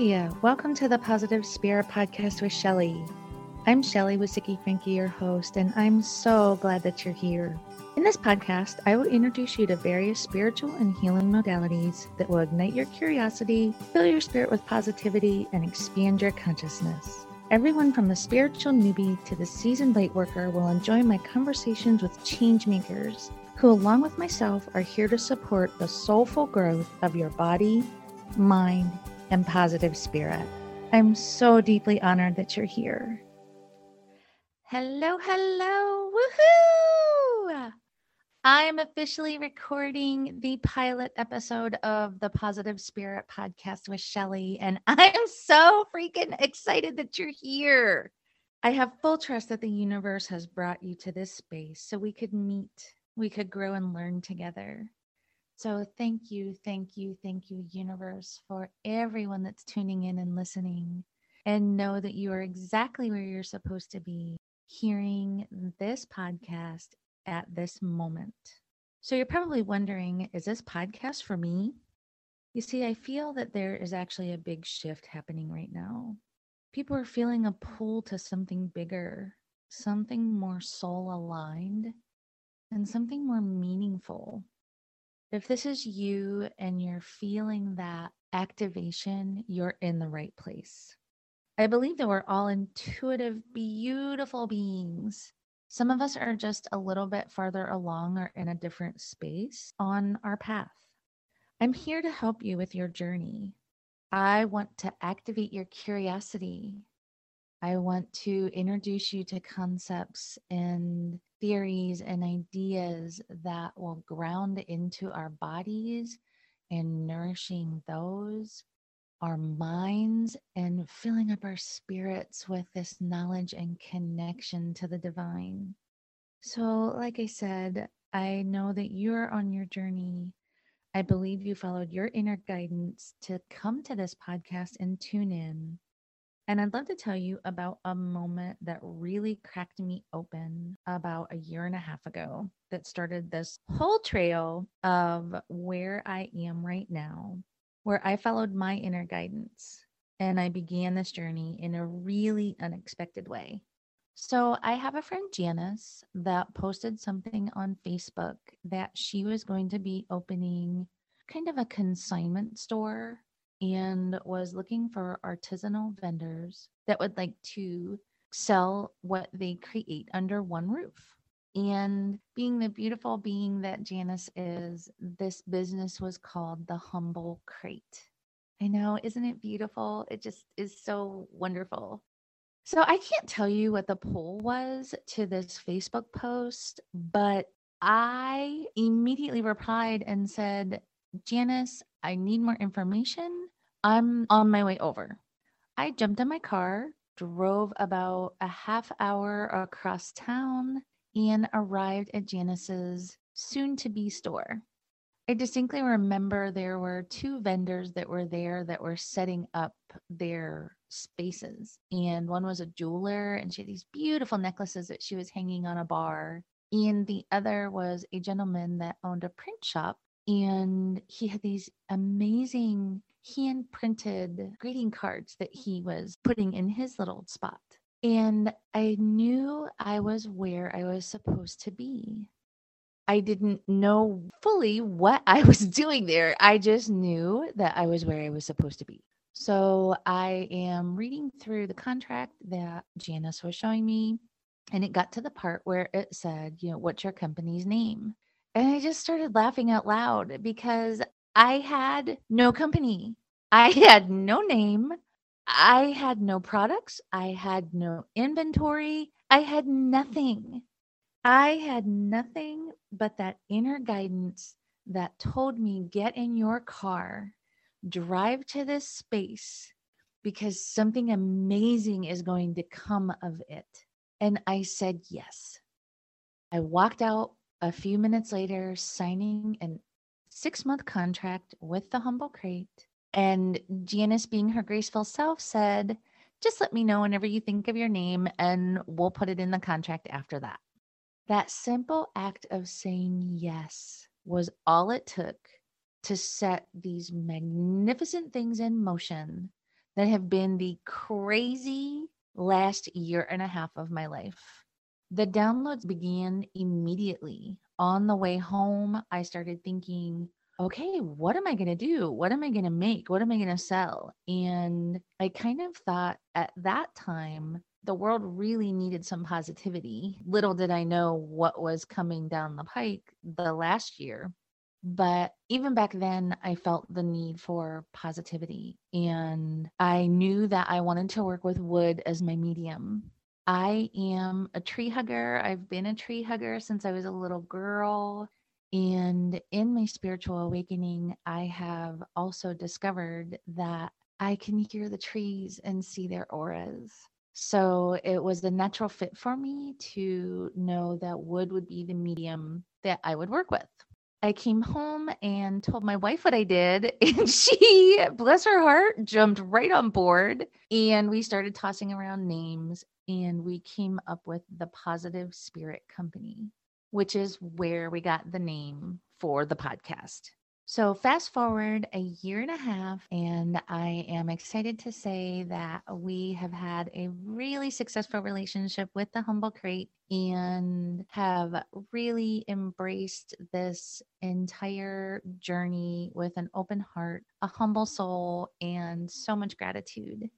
Hi, welcome to the Positive Spirit Podcast with Shelley. I'm Shelley Wasicki Frankie, your host, and I'm so glad that you're here. In this podcast, I will introduce you to various spiritual and healing modalities that will ignite your curiosity, fill your spirit with positivity, and expand your consciousness. Everyone from the spiritual newbie to the seasoned light worker will enjoy my conversations with changemakers who, along with myself, are here to support the soulful growth of your body, mind, and positive spirit. I'm so deeply honored that you're here. Hello, hello, woohoo! I'm officially recording the pilot episode of the Positive Spirit podcast with Shelley, and I'm so freaking excited that you're here. I have full trust that the universe has brought you to this space so we could meet, we could grow and learn together. So, thank you, thank you, thank you, universe, for everyone that's tuning in and listening. And know that you are exactly where you're supposed to be hearing this podcast at this moment. So, you're probably wondering is this podcast for me? You see, I feel that there is actually a big shift happening right now. People are feeling a pull to something bigger, something more soul aligned, and something more meaningful if this is you and you're feeling that activation, you're in the right place. I believe that we're all intuitive, beautiful beings. Some of us are just a little bit farther along or in a different space on our path. I'm here to help you with your journey. I want to activate your curiosity. I want to introduce you to concepts and theories and ideas that will ground into our bodies and nourishing those, our minds, and filling up our spirits with this knowledge and connection to the divine. So, like I said, I know that you're on your journey. I believe you followed your inner guidance to come to this podcast and tune in. And I'd love to tell you about a moment that really cracked me open about a year and a half ago that started this whole trail of where I am right now, where I followed my inner guidance and I began this journey in a really unexpected way. So, I have a friend, Janice, that posted something on Facebook that she was going to be opening kind of a consignment store and was looking for artisanal vendors that would like to sell what they create under one roof. And being the beautiful being that Janice is, this business was called the Humble Crate. I know, isn't it beautiful? It just is so wonderful. So I can't tell you what the poll was to this Facebook post, but I immediately replied and said, Janice, I need more information. I'm on my way over. I jumped in my car, drove about a half hour across town, and arrived at Janice's soon to be store. I distinctly remember there were two vendors that were there that were setting up their spaces. And one was a jeweler, and she had these beautiful necklaces that she was hanging on a bar. And the other was a gentleman that owned a print shop and he had these amazing hand printed greeting cards that he was putting in his little spot. And I knew I was where I was supposed to be. I didn't know fully what I was doing there. I just knew that I was where I was supposed to be. So I am reading through the contract that Janice was showing me, and it got to the part where it said, you know, what's your company's name? And I just started laughing out loud because I had no company. I had no name. I had no products. I had no inventory. I had nothing. I had nothing but that inner guidance that told me get in your car, drive to this space because something amazing is going to come of it. And I said yes. I walked out a few minutes later, signing a six month contract with the Humble Crate. And Janice, being her graceful self, said, Just let me know whenever you think of your name and we'll put it in the contract after that. That simple act of saying yes was all it took to set these magnificent things in motion that have been the crazy last year and a half of my life. The downloads began immediately. On the way home, I started thinking, okay, what am I going to do? What am I going to make? What am I going to sell? And I kind of thought at that time, the world really needed some positivity. Little did I know what was coming down the pike the last year. But even back then, I felt the need for positivity. And I knew that I wanted to work with wood as my medium. I am a tree hugger. I've been a tree hugger since I was a little girl. And in my spiritual awakening, I have also discovered that I can hear the trees and see their auras. So it was a natural fit for me to know that wood would be the medium that I would work with. I came home and told my wife what I did, and she, bless her heart, jumped right on board. And we started tossing around names, and we came up with the Positive Spirit Company, which is where we got the name for the podcast. So, fast forward a year and a half, and I am excited to say that we have had a really successful relationship with the Humble Crate and have really embraced this entire journey with an open heart, a humble soul, and so much gratitude.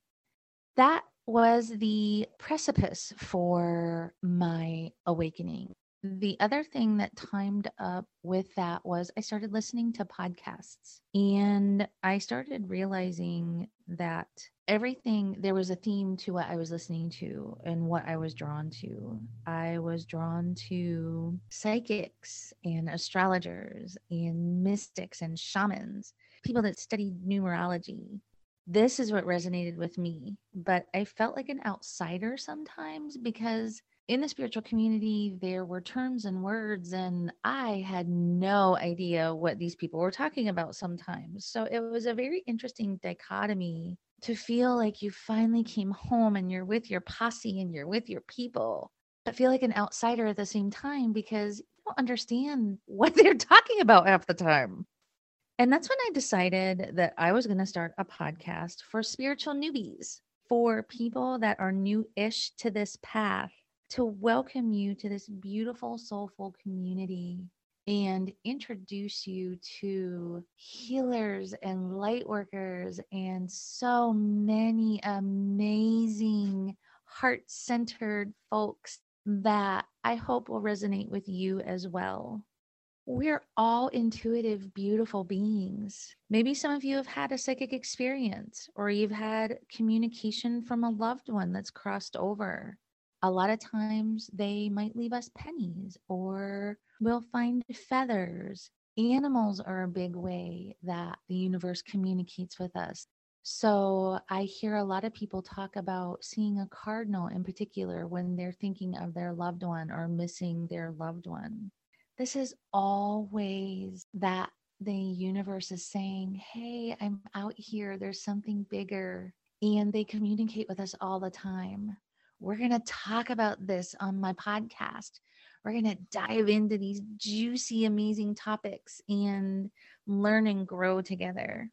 That was the precipice for my awakening the other thing that timed up with that was I started listening to podcasts and I started realizing that everything, there was a theme to what I was listening to and what I was drawn to. I was drawn to psychics and astrologers and mystics and shamans, people that studied numerology. This is what resonated with me, but I felt like an outsider sometimes because in the spiritual community, there were terms and words, and I had no idea what these people were talking about sometimes. So it was a very interesting dichotomy to feel like you finally came home and you're with your posse and you're with your people, but feel like an outsider at the same time because you don't understand what they're talking about half the time. And that's when I decided that I was going to start a podcast for spiritual newbies, for people that are new ish to this path to welcome you to this beautiful, soulful community and introduce you to healers and light workers and so many amazing, heart centered folks that I hope will resonate with you as well. We're all intuitive, beautiful beings. Maybe some of you have had a psychic experience or you've had communication from a loved one that's crossed over a lot of times they might leave us pennies or we'll find feathers. Animals are a big way that the universe communicates with us. So I hear a lot of people talk about seeing a cardinal in particular when they're thinking of their loved one or missing their loved one. This is always that the universe is saying, Hey, I'm out here. There's something bigger. And they communicate with us all the time we're going to talk about this on my podcast. We're going to dive into these juicy, amazing topics and learn and grow together.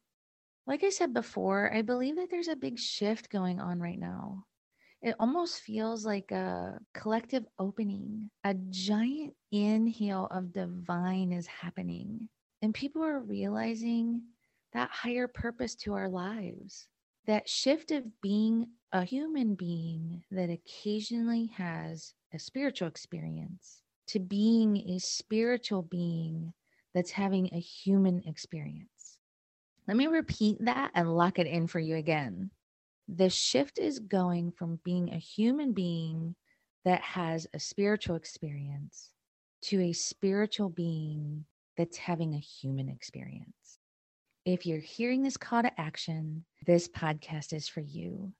Like I said before, I believe that there's a big shift going on right now. It almost feels like a collective opening, a giant inhale of divine is happening. And people are realizing that higher purpose to our lives that shift of being a human being that occasionally has a spiritual experience to being a spiritual being that's having a human experience. Let me repeat that and lock it in for you again. The shift is going from being a human being that has a spiritual experience to a spiritual being that's having a human experience. If you're hearing this call to action, this podcast is for you.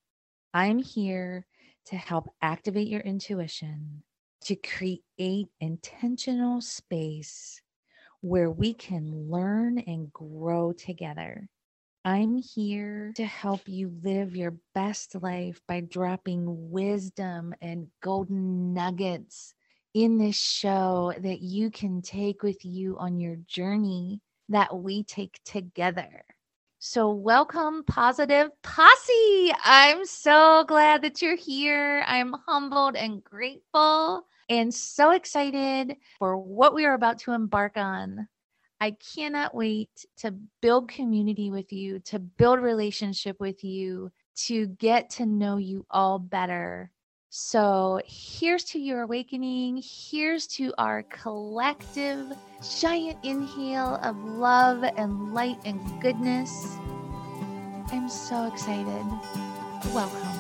I'm here to help activate your intuition, to create intentional space where we can learn and grow together. I'm here to help you live your best life by dropping wisdom and golden nuggets in this show that you can take with you on your journey that we take together. So, welcome, Positive Posse. I'm so glad that you're here. I'm humbled and grateful and so excited for what we are about to embark on. I cannot wait to build community with you, to build relationship with you, to get to know you all better. So, here's to your awakening. Here's to our collective giant inhale of love and light and goodness. I'm so excited. Welcome.